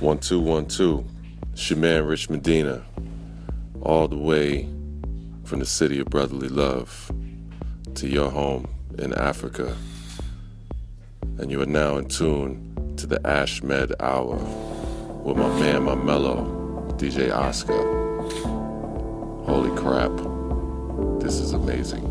One two one two. It's your man Rich Medina, all the way from the city of brotherly love to your home in Africa. And you are now in tune to the Ashmed Hour with my man, my mellow, DJ Oscar. Holy crap, this is amazing.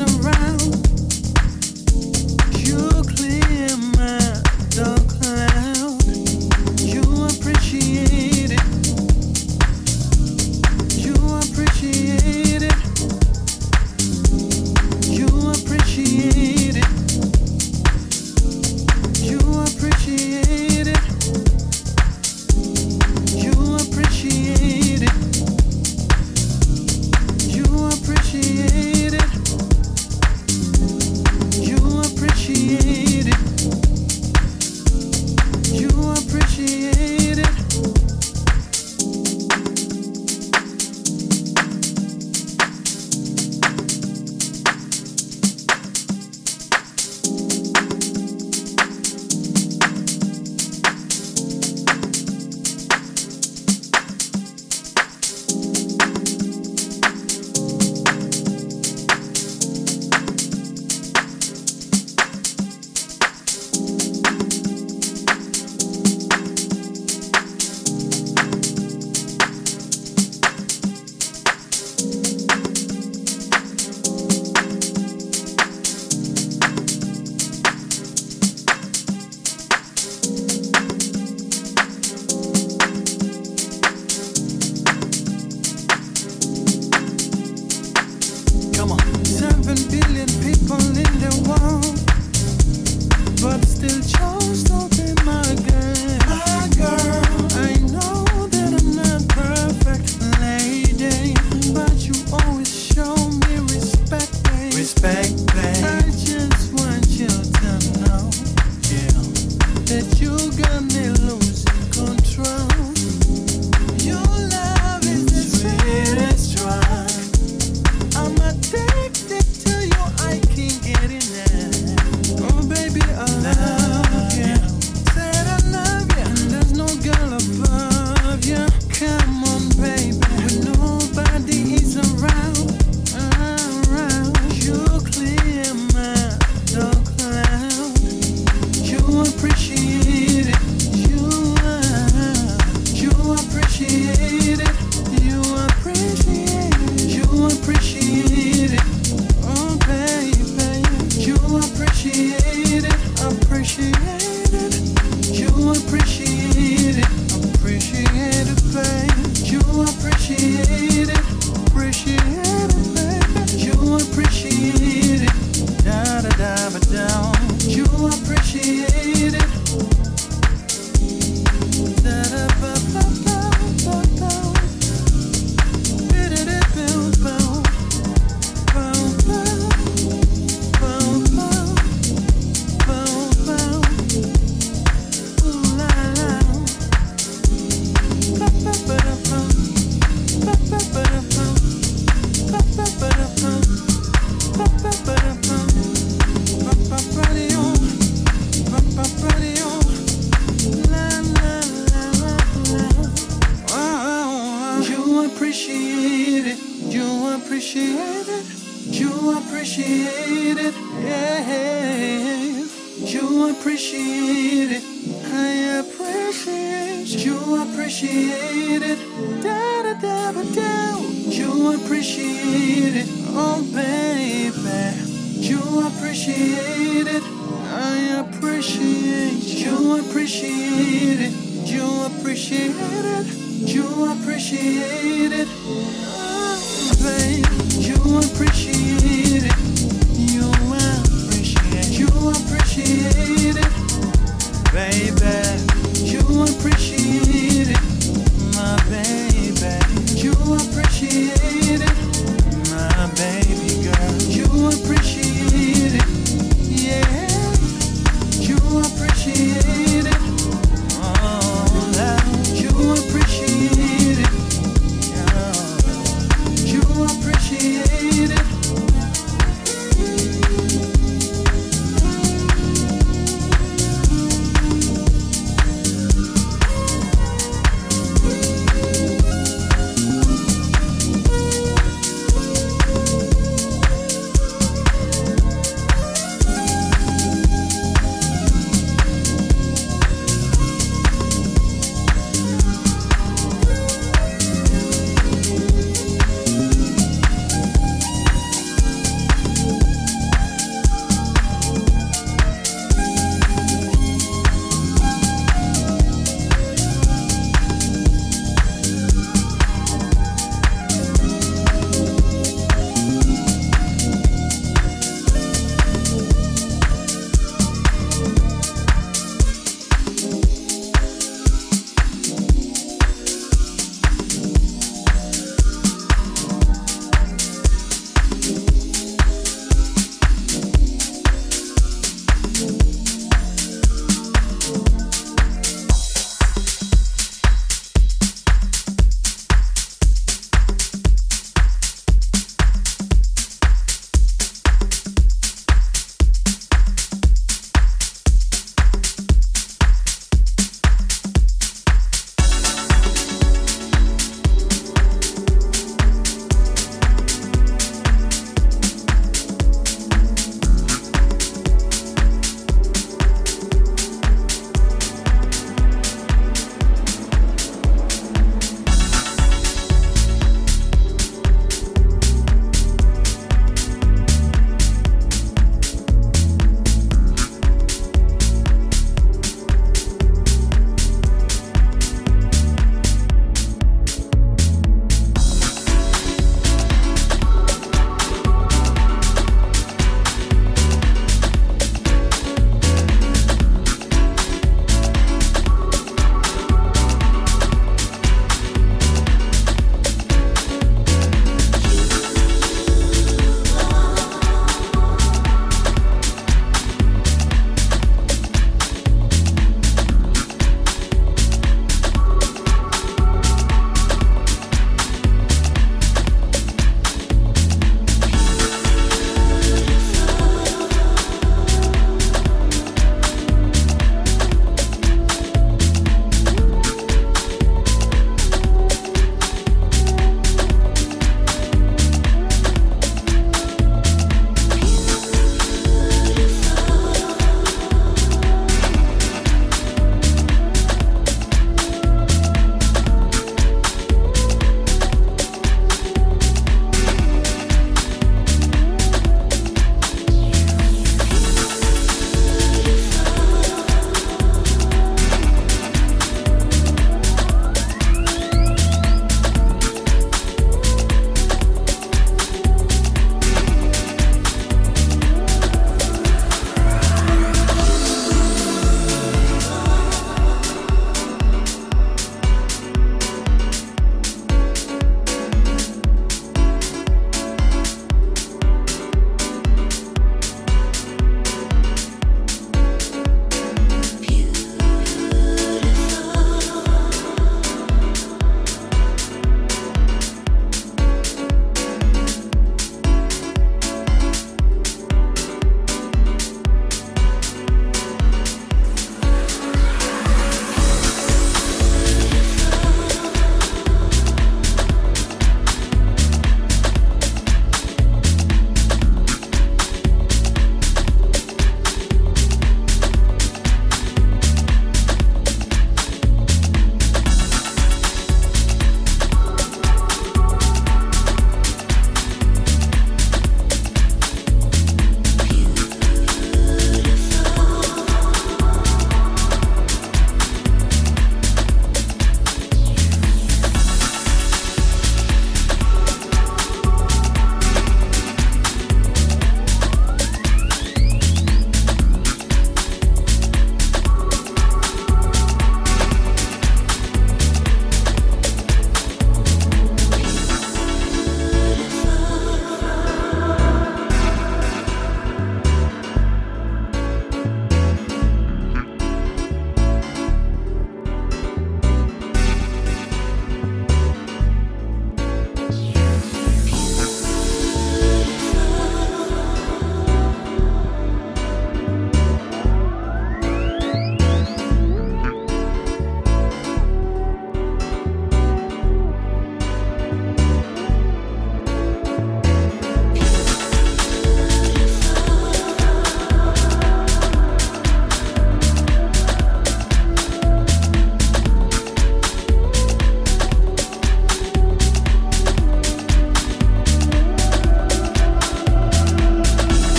around. You appreciate it. I appreciate you appreciate it. Da da da da da. You appreciate it. Oh baby, you appreciate it. I appreciate you appreciate it. You appreciate it. You appreciate it. Oh, babe, you appreciate it. You appreciate. You appreciate baby.